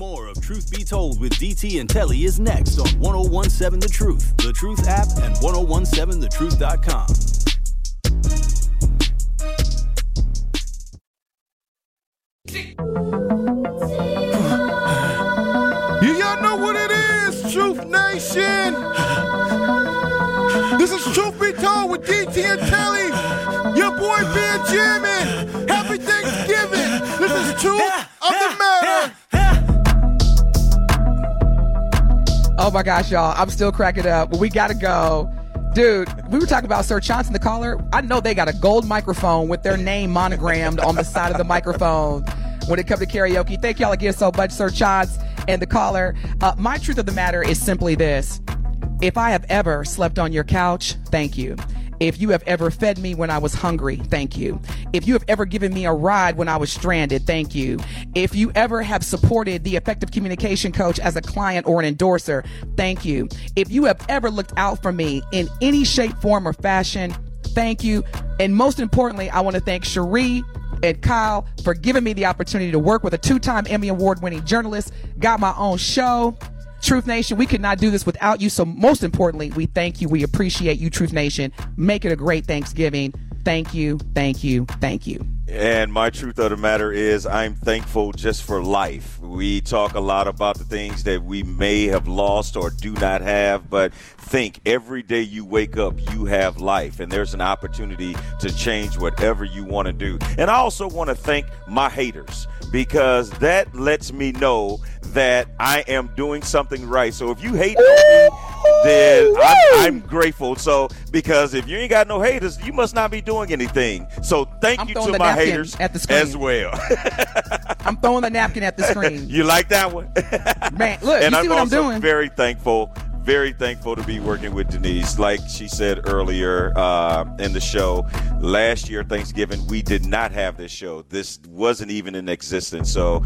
More of Truth Be Told with DT and Telly is next on 1017 The Truth, The Truth app, and 1017thetruth.com. You y'all know what it is, Truth Nation. This is Truth Be Told with DT and Telly. Your boy Benjamin. Happy Thanksgiving. This is Truth of the Oh my gosh, y'all. I'm still cracking up, but we gotta go. Dude, we were talking about Sir Johnson, the caller. I know they got a gold microphone with their name monogrammed on the side of the microphone when it comes to karaoke. Thank y'all again so much, Sir Chance and the caller. Uh, my truth of the matter is simply this. If I have ever slept on your couch, thank you. If you have ever fed me when I was hungry, thank you. If you have ever given me a ride when I was stranded, thank you. If you ever have supported the effective communication coach as a client or an endorser, thank you. If you have ever looked out for me in any shape, form, or fashion, thank you. And most importantly, I want to thank Cherie and Kyle for giving me the opportunity to work with a two time Emmy Award winning journalist, got my own show. Truth Nation, we could not do this without you. So, most importantly, we thank you. We appreciate you, Truth Nation. Make it a great Thanksgiving. Thank you, thank you, thank you. And my truth of the matter is, I'm thankful just for life. We talk a lot about the things that we may have lost or do not have, but think every day you wake up, you have life, and there's an opportunity to change whatever you want to do. And I also want to thank my haters because that lets me know that I am doing something right. So if you hate me, then I'm, I'm grateful. So because if you ain't got no haters, you must not be doing anything. So thank I'm you to my haters at the screen. as well. I'm throwing the napkin at the screen. you like that one? Man, look, and you I'm see what I'm also doing? very thankful. Very thankful to be working with Denise. Like she said earlier uh, in the show, last year Thanksgiving we did not have this show. This wasn't even in existence. So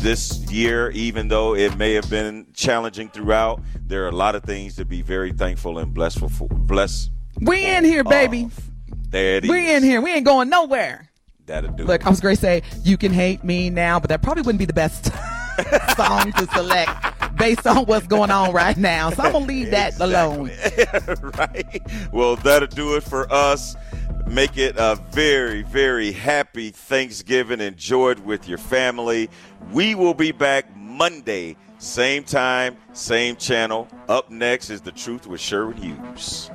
this year, even though it may have been challenging throughout, there are a lot of things to be very thankful and blessed for. Blessed. We in here, baby. There it is. We in here. We ain't going nowhere. That'll do. Look, I was going to say, you can hate me now, but that probably wouldn't be the best song to select based on what's going on right now. So I'm going to leave that alone. right. Well, that'll do it for us. Make it a very, very happy Thanksgiving. Enjoy it with your family. We will be back Monday, same time, same channel. Up next is The Truth with Sherwin Hughes.